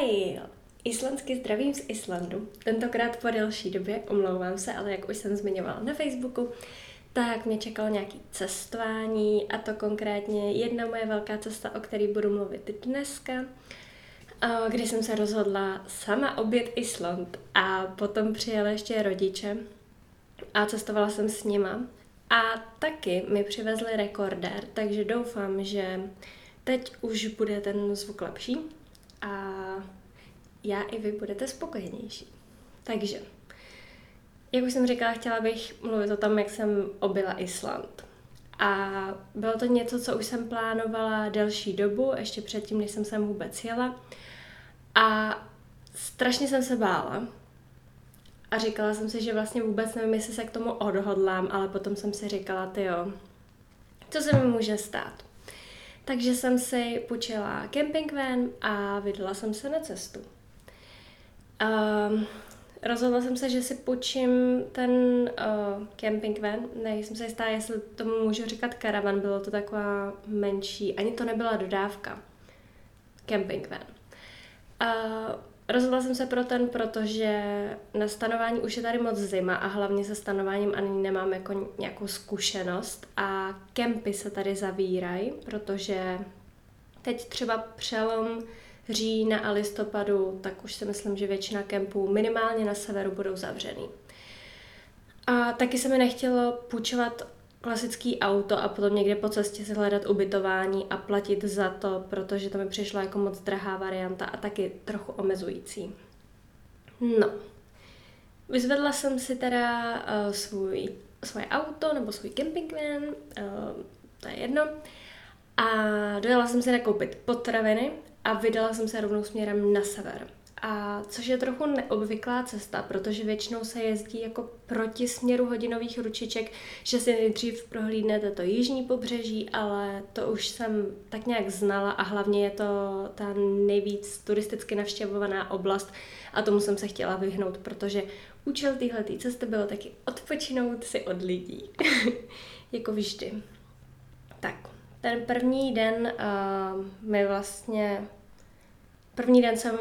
Hi! Islandsky zdravím z Islandu. Tentokrát po delší době, omlouvám se, ale jak už jsem zmiňovala na Facebooku, tak mě čekalo nějaké cestování a to konkrétně jedna moje velká cesta, o které budu mluvit dneska, kdy jsem se rozhodla sama obět Island a potom přijela ještě rodiče a cestovala jsem s nima. A taky mi přivezli rekordér, takže doufám, že teď už bude ten zvuk lepší a já i vy budete spokojenější. Takže, jak už jsem říkala, chtěla bych mluvit o tom, jak jsem objela Island. A bylo to něco, co už jsem plánovala delší dobu, ještě předtím, než jsem sem vůbec jela. A strašně jsem se bála. A říkala jsem si, že vlastně vůbec nevím, jestli se k tomu odhodlám, ale potom jsem si říkala, ty jo, co se mi může stát. Takže jsem si půjčila camping van a vydala jsem se na cestu. Um, rozhodla jsem se, že si půjčím ten uh, camping van. Nejsem se jistá, jestli tomu můžu říkat karavan, bylo to taková menší, ani to nebyla dodávka. Camping van. Uh, Rozhodla jsem se pro ten, protože na stanování už je tady moc zima a hlavně se stanováním ani nemám jako nějakou zkušenost a kempy se tady zavírají, protože teď třeba přelom října a listopadu, tak už si myslím, že většina kempů minimálně na severu budou zavřený. A taky se mi nechtělo půjčovat klasický auto a potom někde po cestě si hledat ubytování a platit za to, protože to mi přišla jako moc drahá varianta a taky trochu omezující. No, vyzvedla jsem si teda uh, svůj, svoje auto nebo svůj camping van, uh, to je jedno, a dojela jsem si nakoupit potraviny a vydala jsem se rovnou směrem na sever. A což je trochu neobvyklá cesta, protože většinou se jezdí jako proti směru hodinových ručiček, že si nejdřív prohlídnete to jižní pobřeží, ale to už jsem tak nějak znala a hlavně je to ta nejvíc turisticky navštěvovaná oblast a tomu jsem se chtěla vyhnout, protože účel téhle cesty bylo taky odpočinout si od lidí. jako vždy. Tak, ten první den uh, mi vlastně První den jsem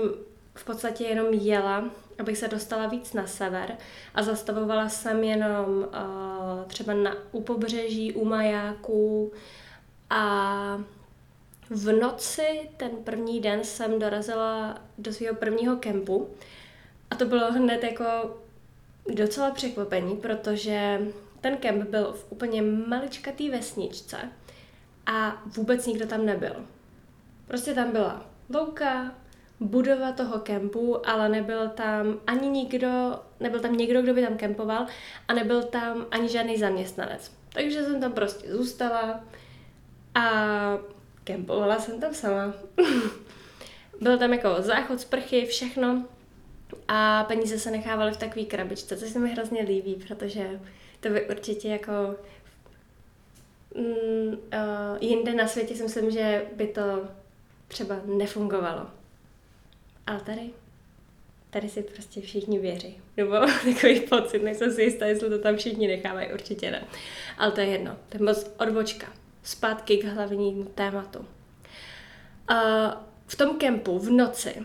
v podstatě jenom jela, abych se dostala víc na sever a zastavovala jsem jenom uh, třeba na, u pobřeží, u majáků a v noci ten první den jsem dorazila do svého prvního kempu a to bylo hned jako docela překvapení, protože ten kemp byl v úplně maličkatý vesničce a vůbec nikdo tam nebyl. Prostě tam byla louka, budova toho kempu, ale nebyl tam ani nikdo, nebyl tam někdo, kdo by tam kempoval a nebyl tam ani žádný zaměstnanec. Takže jsem tam prostě zůstala a kempovala jsem tam sama. Byl tam jako záchod, sprchy, všechno a peníze se nechávaly v takové krabičce, což se mi hrozně líbí, protože to by určitě jako mm, uh, jinde na světě si myslím, že by to třeba nefungovalo. Ale tady, tady si prostě všichni věří. Nebo takový pocit, nejsem si jistá, jestli to tam všichni nechávají, určitě ne. Ale to je jedno, to je moc odbočka. Zpátky k hlavnímu tématu. Uh, v tom kempu v noci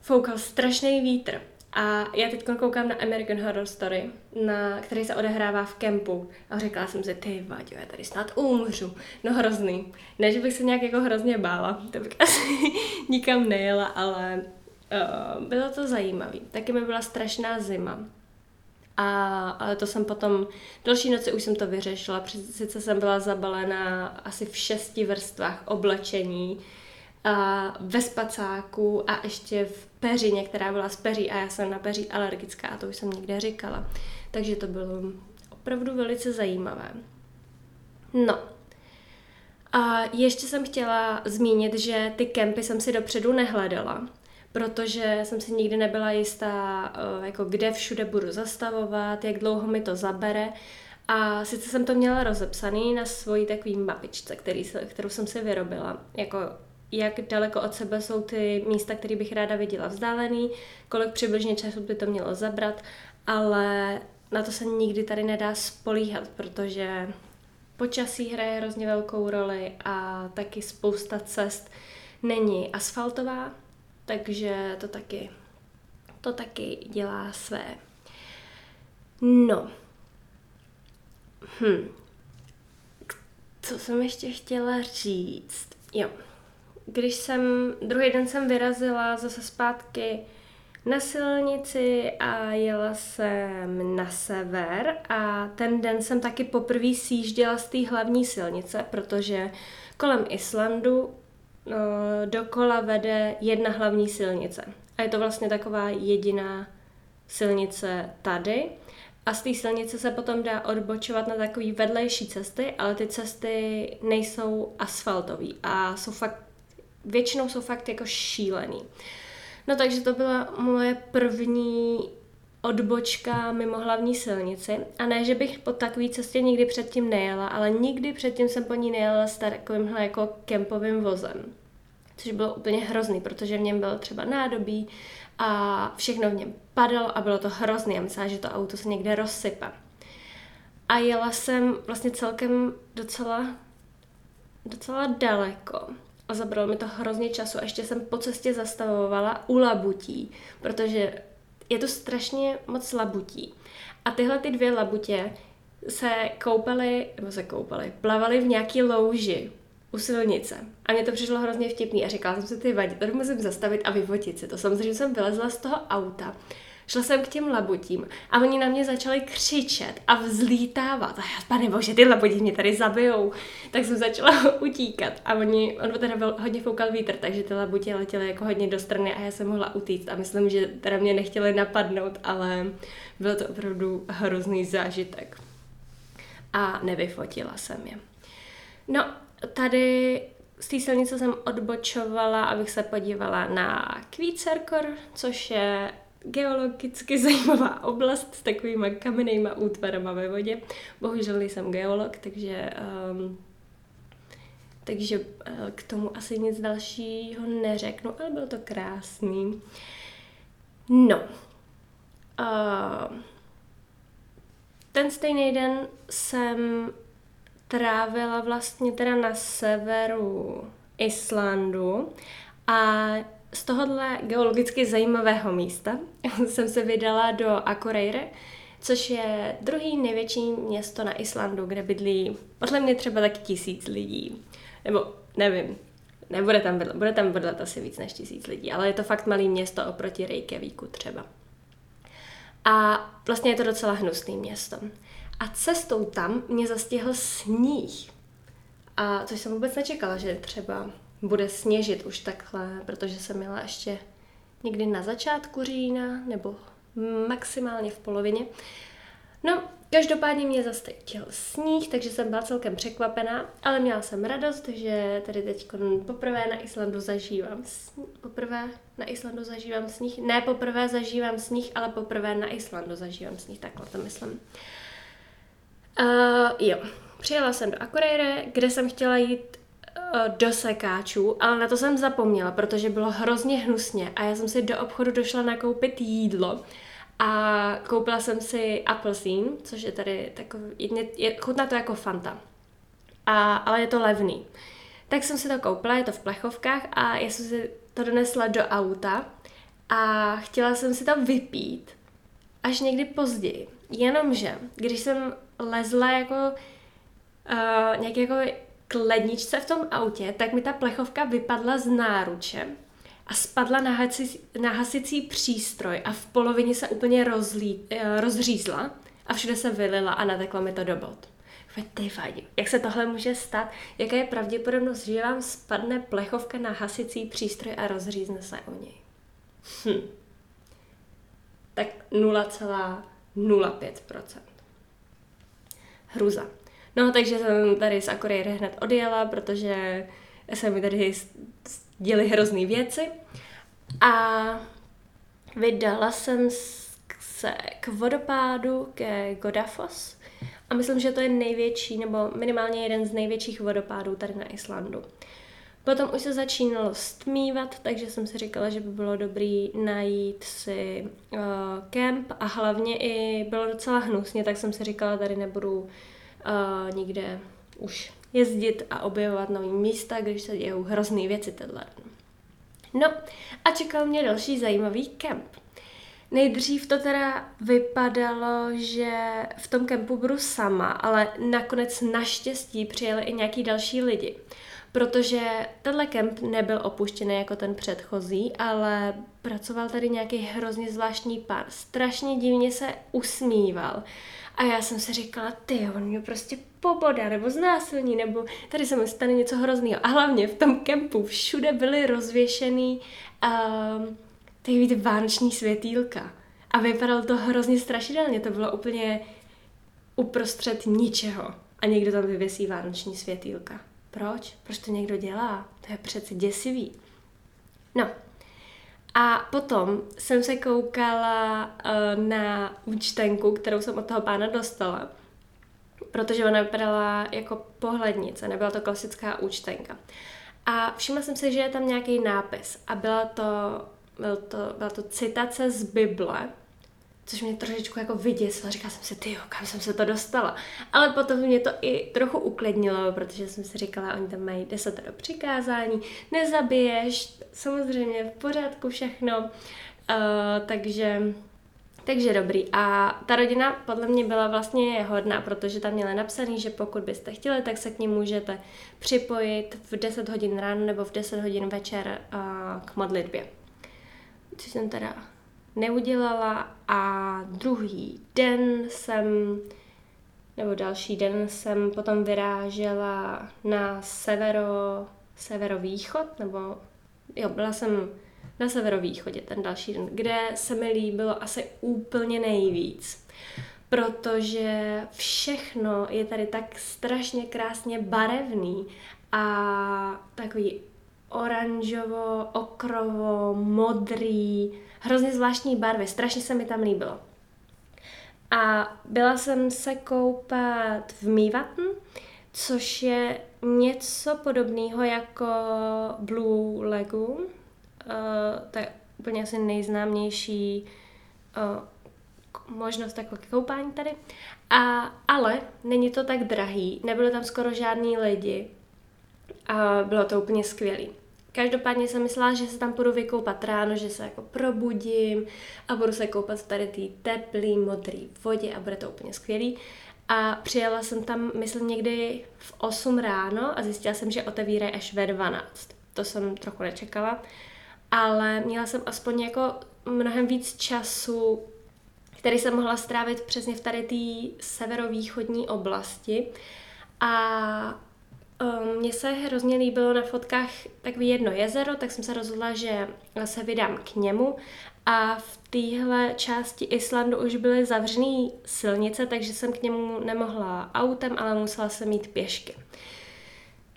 foukal strašný vítr a já teď koukám na American Horror Story, na, který se odehrává v kempu. A řekla jsem si, ty vaďo, já tady snad umřu. No hrozný. Ne, že bych se nějak jako hrozně bála, to bych asi nikam nejela, ale Uh, bylo to zajímavé. Taky mi byla strašná zima. A, ale to jsem potom, další noci už jsem to vyřešila, sice jsem byla zabalená asi v šesti vrstvách oblečení, a ve spacáku a ještě v peřině, která byla z peří a já jsem na peří alergická a to už jsem někde říkala. Takže to bylo opravdu velice zajímavé. No, a ještě jsem chtěla zmínit, že ty kempy jsem si dopředu nehledala, protože jsem si nikdy nebyla jistá, eh, jako kde všude budu zastavovat, jak dlouho mi to zabere. A sice jsem to měla rozepsaný na svojí takový mapičce, který, kterou jsem si vyrobila, jako jak daleko od sebe jsou ty místa, které bych ráda viděla vzdálený, kolik přibližně času by to mělo zabrat, ale na to se nikdy tady nedá spolíhat, protože počasí hraje hrozně velkou roli a taky spousta cest není asfaltová, takže to taky, to taky dělá své. No. Hm. Co jsem ještě chtěla říct? Jo. Když jsem, druhý den jsem vyrazila zase zpátky na silnici a jela jsem na sever a ten den jsem taky poprvé sjížděla z té hlavní silnice, protože kolem Islandu dokola vede jedna hlavní silnice. A je to vlastně taková jediná silnice tady. A z té silnice se potom dá odbočovat na takové vedlejší cesty, ale ty cesty nejsou asfaltové a jsou fakt, většinou jsou fakt jako šílený. No takže to byla moje první odbočka mimo hlavní silnici. A ne, že bych po takové cestě nikdy předtím nejela, ale nikdy předtím jsem po ní nejela s takovýmhle jako kempovým vozem. Což bylo úplně hrozný, protože v něm bylo třeba nádobí a všechno v něm padalo a bylo to hrozný. Já myslela, že to auto se někde rozsype. A jela jsem vlastně celkem docela, docela daleko a zabralo mi to hrozně času a ještě jsem po cestě zastavovala u labutí, protože je to strašně moc labutí. A tyhle ty dvě labutě se koupaly, nebo se koupaly, plavaly v nějaký louži u silnice. A mě to přišlo hrozně vtipný a říkala jsem si, ty vadí, tady musím zastavit a vyfotit si to. Samozřejmě jsem vylezla z toho auta Šla jsem k těm labutím a oni na mě začali křičet a vzlítávat. A já, pane bože, ty labutí mě tady zabijou. Tak jsem začala utíkat a oni, on teda byl, hodně foukal vítr, takže ty labutě letěly jako hodně do strany a já jsem mohla utíct a myslím, že teda mě nechtěli napadnout, ale byl to opravdu hrozný zážitek. A nevyfotila jsem je. No, tady z té silnice jsem odbočovala, abych se podívala na Kvícerkor, což je geologicky zajímavá oblast s takovými kamennýma útvarama ve vodě. Bohužel nejsem geolog, takže, um, takže uh, k tomu asi nic dalšího neřeknu, ale bylo to krásný. No. Uh, ten stejný den jsem trávila vlastně teda na severu Islandu a z tohohle geologicky zajímavého místa jsem se vydala do Akureyre, což je druhý největší město na Islandu, kde bydlí podle mě třeba tak tisíc lidí. Nebo nevím, nebude tam bydlet, bude tam bydlet asi víc než tisíc lidí, ale je to fakt malý město oproti Reykjavíku třeba. A vlastně je to docela hnusný město. A cestou tam mě zastihl sníh. A což jsem vůbec nečekala, že třeba bude sněžit už takhle, protože jsem měla ještě někdy na začátku října nebo maximálně v polovině. No, každopádně mě zastetil sníh, takže jsem byla celkem překvapená, ale měla jsem radost, že tady teď poprvé na Islandu zažívám sníh. Poprvé na Islandu zažívám sníh. Ne poprvé zažívám sníh, ale poprvé na Islandu zažívám sníh, takhle to myslím. Uh, jo, přijela jsem do Akureyre, kde jsem chtěla jít Eh, do sekáčů, ale na to jsem zapomněla, protože bylo hrozně hnusně a já jsem si do obchodu došla nakoupit jídlo a koupila jsem si apelsín, což je tady takový, je, je, chutná to jako Fanta, a, ale je to levný. Tak jsem si to koupila, je to v plechovkách a já jsem si to donesla do auta a chtěla jsem si to vypít až někdy později. Jenomže, když jsem lezla jako uh, nějaký jako k ledničce v tom autě, tak mi ta plechovka vypadla z náruče a spadla na, hasi, na hasicí přístroj a v polovině se úplně rozlí, eh, rozřízla a všude se vylila a nateklo mi to do bod. Ty fajn, jak se tohle může stát? Jaká je pravděpodobnost, že vám spadne plechovka na hasicí přístroj a rozřízne se o něj? Hm. Tak 0,05%. Hruza. No, takže jsem tady z Akureyre hned odjela, protože se mi tady děly hrozný věci. A vydala jsem se k vodopádu ke Godafos. A myslím, že to je největší, nebo minimálně jeden z největších vodopádů tady na Islandu. Potom už se začínalo stmívat, takže jsem si říkala, že by bylo dobrý najít si uh, kemp a hlavně i bylo docela hnusně, tak jsem si říkala, tady nebudu uh, nikde už jezdit a objevovat nové místa, když se dějou hrozné věci tenhle. No a čekal mě další zajímavý kemp. Nejdřív to teda vypadalo, že v tom kempu budu sama, ale nakonec naštěstí přijeli i nějaký další lidi. Protože tenhle kemp nebyl opuštěný jako ten předchozí, ale pracoval tady nějaký hrozně zvláštní pán. Strašně divně se usmíval. A já jsem si říkala, ty, on mě prostě poboda, nebo znásilní, nebo tady se mi stane něco hrozného. A hlavně v tom kempu všude byly rozvěšený um, ty vánoční světýlka. A vypadalo to hrozně strašidelně, to bylo úplně uprostřed ničeho. A někdo tam vyvěsí vánoční světýlka. Proč? Proč to někdo dělá? To je přece děsivý. No. A potom jsem se koukala uh, na účtenku, kterou jsem od toho pána dostala, protože ona vypadala jako pohlednice, nebyla to klasická účtenka. A všimla jsem si, že je tam nějaký nápis a byla to, byl to, byla to citace z Bible, což mě trošičku jako vyděsilo. Říkala jsem si, ty kam jsem se to dostala. Ale potom mě to i trochu uklidnilo, protože jsem si říkala, oni tam mají desatero přikázání, nezabiješ, samozřejmě v pořádku všechno. Uh, takže takže dobrý. A ta rodina podle mě byla vlastně hodná, protože tam měla napsaný, že pokud byste chtěli, tak se k ní můžete připojit v 10 hodin ráno nebo v 10 hodin večer uh, k modlitbě. Což jsem teda neudělala a druhý den jsem, nebo další den jsem potom vyrážela na severo, severovýchod, nebo jo, byla jsem na severovýchodě ten další den, kde se mi líbilo asi úplně nejvíc. Protože všechno je tady tak strašně krásně barevný a takový oranžovo, okrovo, modrý, hrozně zvláštní barvy, strašně se mi tam líbilo. A byla jsem se koupat v Mývatn, což je něco podobného jako Blue Lagoon. Uh, to je úplně asi nejznámější uh, možnost takové koupání tady. A, ale není to tak drahý, nebyly tam skoro žádní lidi a bylo to úplně skvělé. Každopádně jsem myslela, že se tam půjdu vykoupat ráno, že se jako probudím a budu se koupat v tady té teplý, modrý vodě a bude to úplně skvělý. A přijela jsem tam, myslím, někdy v 8 ráno a zjistila jsem, že otevírají až ve 12. To jsem trochu nečekala, ale měla jsem aspoň jako mnohem víc času, který jsem mohla strávit přesně v tady té severovýchodní oblasti. A mně se hrozně líbilo na fotkách takový jedno jezero, tak jsem se rozhodla, že se vydám k němu a v téhle části Islandu už byly zavřené silnice, takže jsem k němu nemohla autem, ale musela jsem jít pěšky.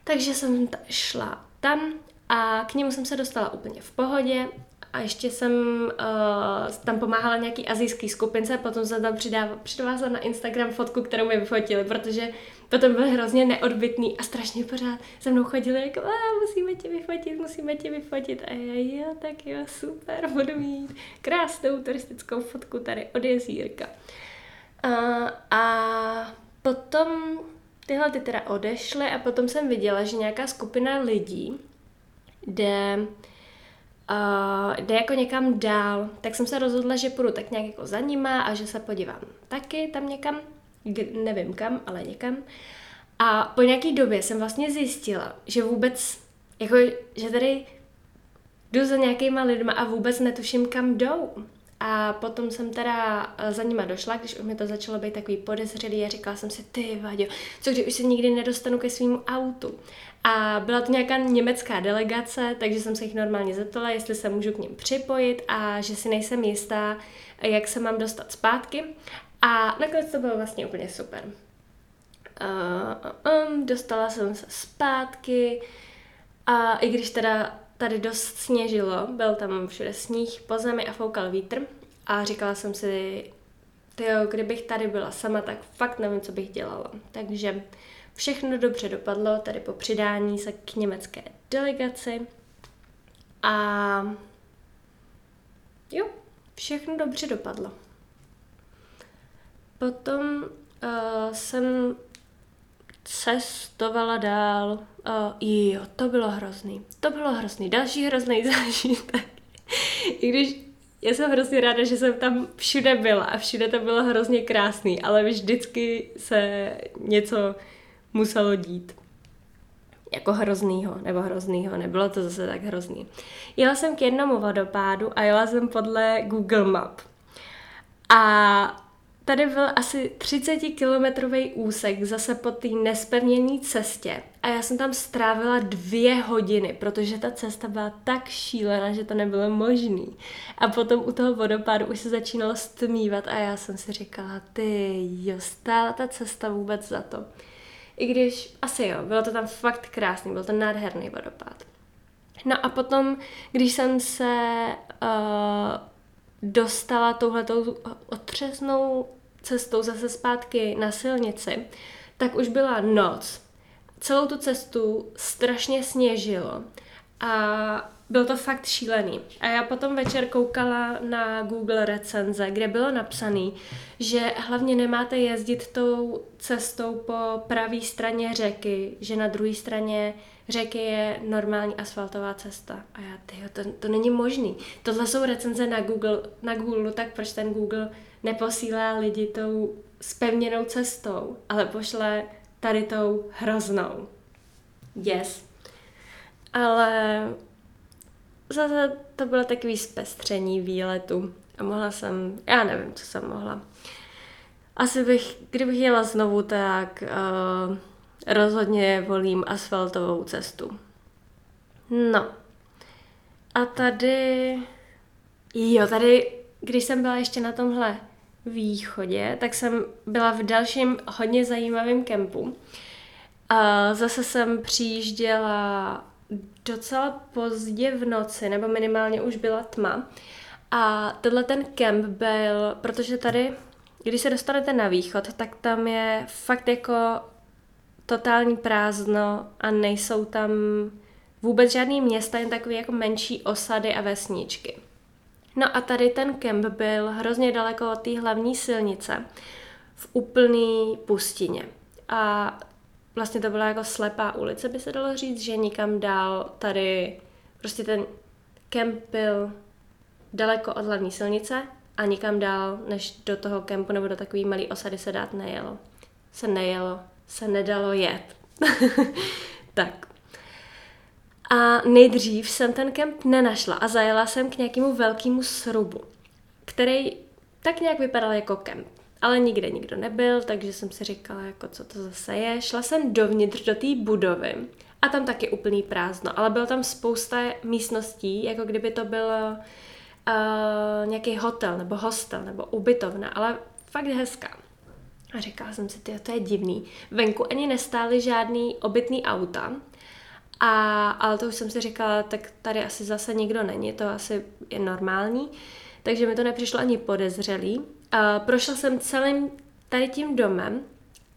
Takže jsem šla tam a k němu jsem se dostala úplně v pohodě a ještě jsem uh, tam pomáhala nějaký azijský skupince, potom jsem tam přidávala na Instagram fotku, kterou mi vyfotili, protože potom byl hrozně neodbitný a strašně pořád se mnou chodili jako, a musíme tě vyfotit, musíme tě vyfotit. A já, jo, tak jo, super, budu mít krásnou turistickou fotku tady od jezírka. A, a potom tyhle ty teda odešly a potom jsem viděla, že nějaká skupina lidí jde uh, jde jako někam dál, tak jsem se rozhodla, že půjdu tak nějak jako za nima a že se podívám taky tam někam, nevím kam, ale někam. A po nějaký době jsem vlastně zjistila, že vůbec, jako, že tady jdu za nějakýma lidma a vůbec netuším, kam jdou. A potom jsem teda eh, za nima došla, když už mi to začalo být takový podezřelý a říkala jsem si, ty Vaďo, co když už se nikdy nedostanu ke svým autu. A byla to nějaká německá delegace, takže jsem se jich normálně zeptala, jestli se můžu k ním připojit a že si nejsem jistá, jak se mám dostat zpátky. A nakonec to bylo vlastně úplně super. Uh, um, dostala jsem se zpátky a i když teda tady dost sněžilo, byl tam všude sníh po zemi a foukal vítr a říkala jsem si, tyjo, kdybych tady byla sama, tak fakt nevím, co bych dělala. Takže všechno dobře dopadlo tady po přidání se k německé delegaci a jo, všechno dobře dopadlo. Potom uh, jsem cestovala dál Uh, jo, to bylo hrozný. To bylo hrozný. Další hrozný zážitek. I když já jsem hrozně ráda, že jsem tam všude byla a všude to bylo hrozně krásný, ale vždycky se něco muselo dít. Jako hroznýho, nebo hroznýho, nebylo to zase tak hrozný. Jela jsem k jednomu vodopádu a jela jsem podle Google Map. A Tady byl asi 30-kilometrový úsek zase po té nespevněné cestě a já jsem tam strávila dvě hodiny, protože ta cesta byla tak šílená, že to nebylo možný. A potom u toho vodopádu už se začínalo stmívat a já jsem si říkala, ty jo, stála ta cesta vůbec za to. I když, asi jo, bylo to tam fakt krásný, byl to nádherný vodopád. No a potom, když jsem se uh, dostala touhletou otřesnou cestou zase zpátky na silnici, tak už byla noc. Celou tu cestu strašně sněžilo a byl to fakt šílený. A já potom večer koukala na Google recenze, kde bylo napsané, že hlavně nemáte jezdit tou cestou po pravé straně řeky, že na druhé straně řeky je normální asfaltová cesta. A já, tyjo, to, to není možný. Tohle jsou recenze na Google, na Google, tak proč ten Google neposílá lidi tou spevněnou cestou, ale pošle tady tou hroznou. Yes. Ale zase to bylo takový zpestření výletu a mohla jsem, já nevím, co jsem mohla. Asi bych, kdybych jela znovu, tak uh, rozhodně volím asfaltovou cestu. No. A tady... Jo, tady, když jsem byla ještě na tomhle východě, tak jsem byla v dalším hodně zajímavém kempu. A zase jsem přijížděla docela pozdě v noci, nebo minimálně už byla tma. A tenhle ten kemp byl, protože tady, když se dostanete na východ, tak tam je fakt jako totální prázdno a nejsou tam vůbec žádný města, jen takové jako menší osady a vesničky. No a tady ten kemp byl hrozně daleko od té hlavní silnice, v úplný pustině. A vlastně to byla jako slepá ulice, by se dalo říct, že nikam dál tady, prostě ten kemp byl daleko od hlavní silnice a nikam dál, než do toho kempu nebo do takové malé osady se dát nejelo. Se nejelo, se nedalo jet. tak. A nejdřív jsem ten kemp nenašla a zajela jsem k nějakému velkému srubu, který tak nějak vypadal jako kemp. Ale nikde nikdo nebyl, takže jsem si říkala, jako co to zase je. Šla jsem dovnitř do té budovy a tam taky úplný prázdno, ale bylo tam spousta místností, jako kdyby to byl uh, nějaký hotel nebo hostel nebo ubytovna, ale fakt hezká. A říkala jsem si, ty, to je divný. Venku ani nestály žádný obytný auta, a, ale to už jsem si říkala, tak tady asi zase nikdo není, to asi je normální. Takže mi to nepřišlo ani podezřelý. Prošla jsem celým tady tím domem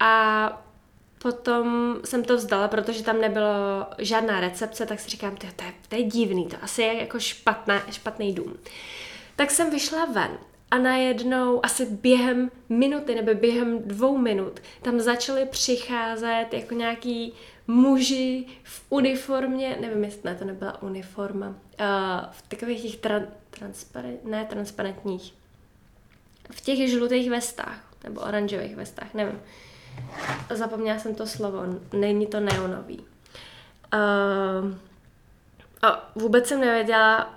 a potom jsem to vzdala, protože tam nebylo žádná recepce, tak si říkám, to je, to je divný, to asi je jako špatná, špatný dům. Tak jsem vyšla ven a najednou asi během minuty nebo během dvou minut tam začaly přicházet jako nějaký muži v uniformě, nevím, jestli ne, to nebyla uniforma, uh, v takových těch tra- transparent, ne transparentních, v těch žlutých vestách, nebo oranžových vestách, nevím. Zapomněla jsem to slovo, není to neonový. Uh, a vůbec jsem nevěděla,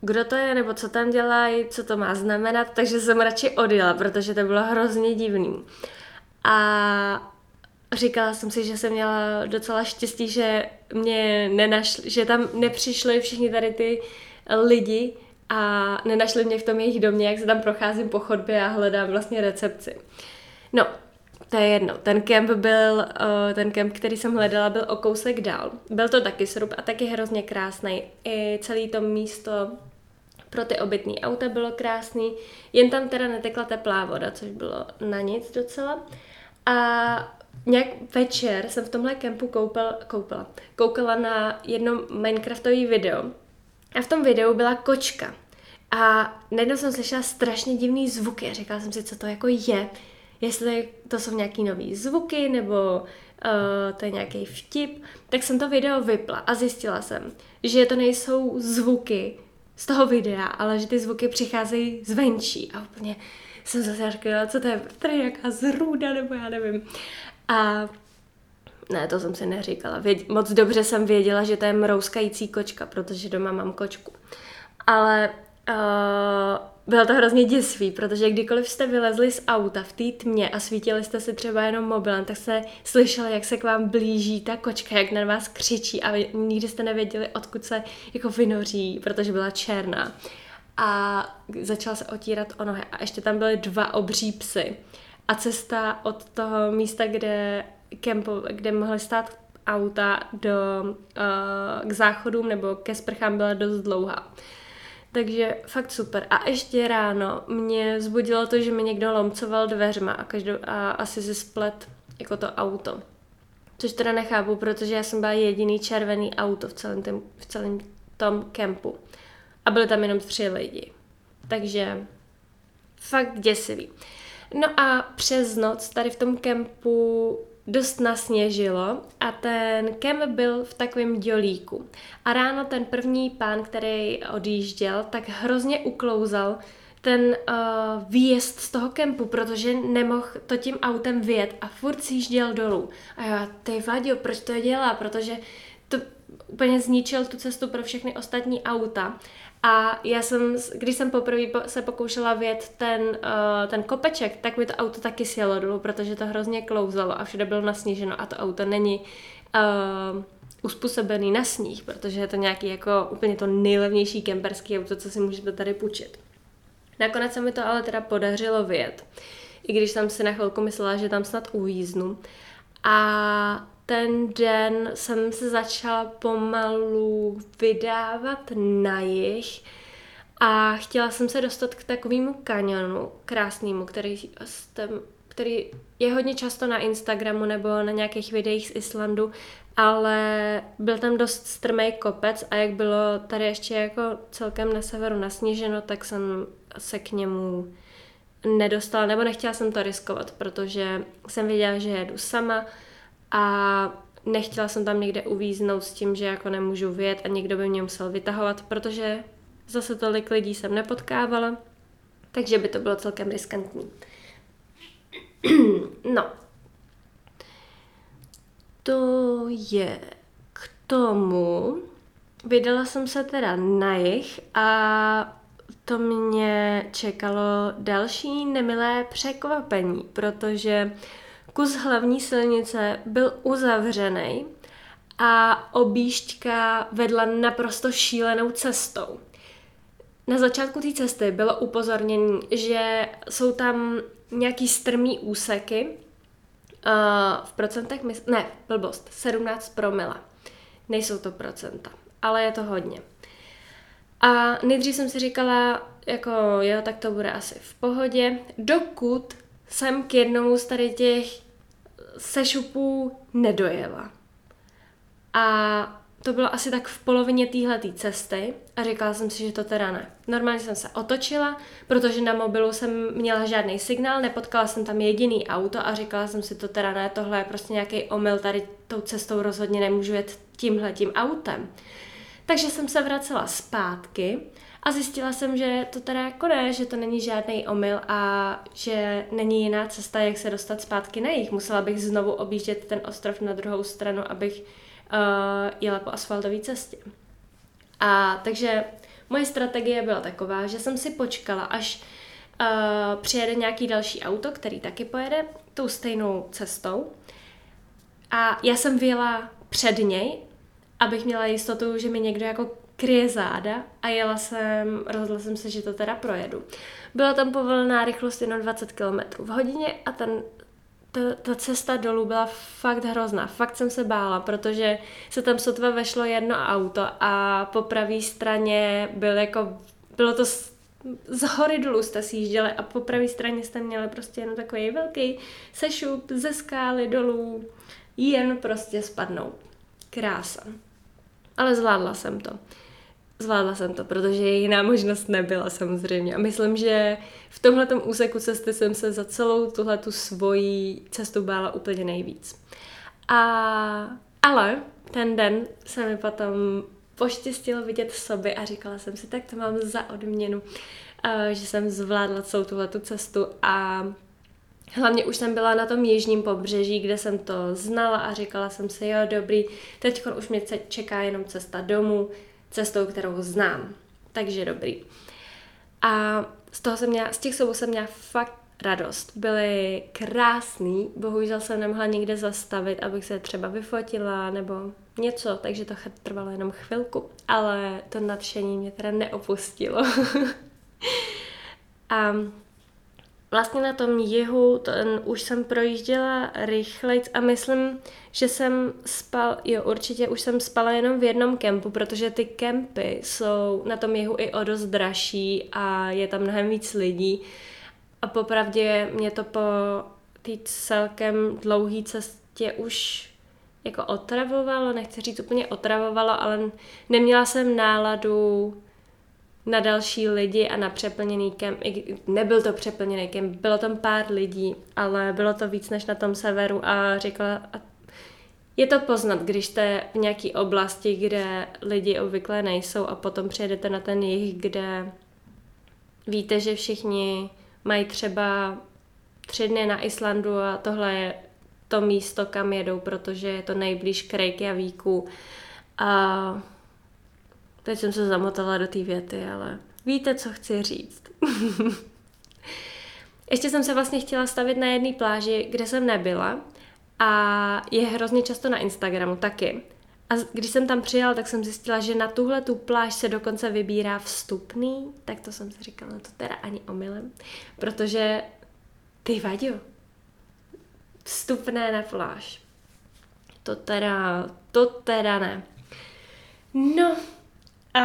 kdo to je, nebo co tam dělají, co to má znamenat, takže jsem radši odjela, protože to bylo hrozně divný. A říkala jsem si, že jsem měla docela štěstí, že mě nenašli, že tam nepřišli všichni tady ty lidi a nenašli mě v tom jejich domě, jak se tam procházím po chodbě a hledám vlastně recepci. No, to je jedno. Ten kemp byl, uh, ten kemp, který jsem hledala, byl o kousek dál. Byl to taky srub a taky hrozně krásný. I celý to místo pro ty obytný auta bylo krásný, jen tam teda netekla teplá voda, což bylo na nic docela. A nějak večer jsem v tomhle kempu koupel, koupila, koukala na jedno Minecraftový video a v tom videu byla kočka. A najednou jsem slyšela strašně divný zvuky a říkala jsem si, co to jako je. Jestli to jsou nějaký nový zvuky, nebo uh, to je nějaký vtip, tak jsem to video vypla a zjistila jsem, že to nejsou zvuky z toho videa, ale že ty zvuky přicházejí zvenčí a úplně jsem zase říkala, co to je, tady nějaká zrůda, nebo já nevím. A ne, to jsem si neříkala. Věd, moc dobře jsem věděla, že to je mrouskající kočka, protože doma mám kočku. Ale uh, bylo to hrozně děsivý, protože kdykoliv jste vylezli z auta v té tmě a svítili jste si třeba jenom mobilem, tak se slyšeli, jak se k vám blíží ta kočka, jak na vás křičí a vy nikdy jste nevěděli, odkud se jako vynoří, protože byla černá. A začala se otírat o nohy a ještě tam byly dva obří psy. A cesta od toho místa, kde, kempo, kde mohly stát auta do, uh, k záchodům nebo ke sprchám byla dost dlouhá. Takže fakt super. A ještě ráno mě zbudilo to, že mi někdo lomcoval dveřma a, každou, a asi si splet jako to auto. Což teda nechápu, protože já jsem byla jediný červený auto v celém, tém, v celém tom kempu. A byly tam jenom tři lidi. Takže fakt děsivý. No a přes noc tady v tom kempu dost nasněžilo a ten kem byl v takovém dělíku. A ráno ten první pán, který odjížděl, tak hrozně uklouzal ten uh, výjezd z toho kempu, protože nemohl to tím autem vyjet a furt sjížděl dolů. A já, ty Vadio, proč to dělá? Protože to úplně zničil tu cestu pro všechny ostatní auta. A já jsem, když jsem poprvé se pokoušela vět ten, uh, ten kopeček, tak mi to auto taky sjelo dolů, protože to hrozně klouzalo a všude bylo nasníženo a to auto není uh, uspůsobený na sníh, protože je to nějaký jako úplně to nejlevnější kemperský auto, co si můžete tady půjčit. Nakonec se mi to ale teda podařilo vyjet, i když jsem si na chvilku myslela, že tam snad uvíznu. A ten den jsem se začala pomalu vydávat na jich a chtěla jsem se dostat k takovému kanionu krásnému, který, který je hodně často na Instagramu nebo na nějakých videích z Islandu, ale byl tam dost strmý kopec a jak bylo tady ještě jako celkem na severu nasněženo, tak jsem se k němu nedostala, nebo nechtěla jsem to riskovat, protože jsem věděla, že jedu sama, a nechtěla jsem tam někde uvíznout s tím, že jako nemůžu vyjet a někdo by mě musel vytahovat, protože zase tolik lidí jsem nepotkávala, takže by to bylo celkem riskantní. no. To je k tomu. Vydala jsem se teda na jich a to mě čekalo další nemilé překvapení, protože kus hlavní silnice byl uzavřený a objížďka vedla naprosto šílenou cestou. Na začátku té cesty bylo upozornění, že jsou tam nějaký strmý úseky, uh, v procentech, mys- ne, blbost, 17 promila. Nejsou to procenta, ale je to hodně. A nejdřív jsem si říkala, jako jo, tak to bude asi v pohodě, dokud jsem k jednomu z tady těch sešupů nedojela. A to bylo asi tak v polovině téhleté cesty a říkala jsem si, že to teda ne. Normálně jsem se otočila, protože na mobilu jsem měla žádný signál, nepotkala jsem tam jediný auto a říkala jsem si to teda ne, tohle je prostě nějaký omyl, tady tou cestou rozhodně nemůžu jet tímhle tím autem. Takže jsem se vracela zpátky a zjistila jsem, že to teda jako ne, že to není žádný omyl a že není jiná cesta, jak se dostat zpátky na jich. Musela bych znovu objíždět ten ostrov na druhou stranu, abych uh, jela po asfaltové cestě. A takže moje strategie byla taková, že jsem si počkala, až uh, přijede nějaký další auto, který taky pojede tou stejnou cestou. A já jsem vyjela před něj, abych měla jistotu, že mi někdo jako kryje záda a jela jsem, rozhodla jsem se, že to teda projedu. Byla tam povolená rychlost jenom 20 km v hodině a ten ta, ta cesta dolů byla fakt hrozná. Fakt jsem se bála, protože se tam sotva vešlo jedno auto a po pravé straně byl jako, bylo to z, z hory dolů jste si jížděli a po pravé straně jste měli prostě jenom takový velký sešup ze skály dolů, jen prostě spadnout. Krása. Ale zvládla jsem to zvládla jsem to, protože jiná možnost nebyla samozřejmě. A myslím, že v tomhle úseku cesty jsem se za celou tuhle tu svoji cestu bála úplně nejvíc. A, ale ten den se mi potom poštěstilo vidět sobě a říkala jsem si, tak to mám za odměnu, uh, že jsem zvládla celou tuhle tu cestu a Hlavně už jsem byla na tom jižním pobřeží, kde jsem to znala a říkala jsem si, jo, dobrý, teď už mě čeká jenom cesta domů, cestou, kterou znám. Takže dobrý. A z toho jsem měla, z těch sobou jsem měla fakt radost. Byly krásný, bohužel jsem nemohla nikde zastavit, abych se třeba vyfotila nebo něco, takže to trvalo jenom chvilku, ale to nadšení mě teda neopustilo. a vlastně na tom jihu ten už jsem projížděla rychleji a myslím, že jsem spal, jo určitě už jsem spala jenom v jednom kempu, protože ty kempy jsou na tom jihu i o dost dražší a je tam mnohem víc lidí. A popravdě mě to po té celkem dlouhé cestě už jako otravovalo, nechci říct úplně otravovalo, ale neměla jsem náladu na další lidi a na přeplněný kemp. Nebyl to přeplněný kemp, bylo tam pár lidí, ale bylo to víc než na tom severu a řekla, je to poznat, když jste v nějaké oblasti, kde lidi obvykle nejsou a potom přijedete na ten jich, kde víte, že všichni mají třeba tři dny na Islandu a tohle je to místo, kam jedou, protože je to nejblíž k Reykjavíku. A teď jsem se zamotala do té věty, ale víte, co chci říct. Ještě jsem se vlastně chtěla stavit na jedné pláži, kde jsem nebyla a je hrozně často na Instagramu taky. A když jsem tam přijela, tak jsem zjistila, že na tuhle tu pláž se dokonce vybírá vstupný, tak to jsem si říkala, no to teda ani omylem, protože ty vadio, vstupné na pláž. To teda, to teda ne. No, a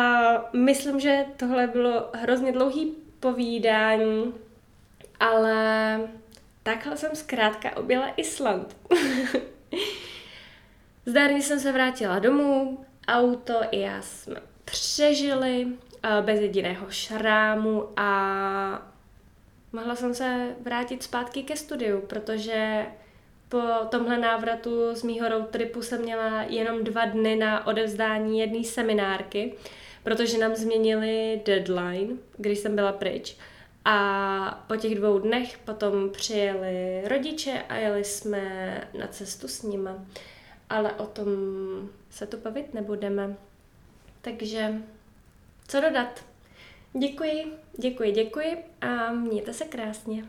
myslím, že tohle bylo hrozně dlouhý povídání, ale takhle jsem zkrátka objela Island. Zdarně jsem se vrátila domů, auto i já jsme přežili bez jediného šrámu a mohla jsem se vrátit zpátky ke studiu, protože po tomhle návratu z mýho road tripu jsem měla jenom dva dny na odevzdání jedné seminárky, protože nám změnili deadline, když jsem byla pryč. A po těch dvou dnech potom přijeli rodiče a jeli jsme na cestu s nima. Ale o tom se tu bavit nebudeme. Takže co dodat? Děkuji, děkuji, děkuji a mějte se krásně.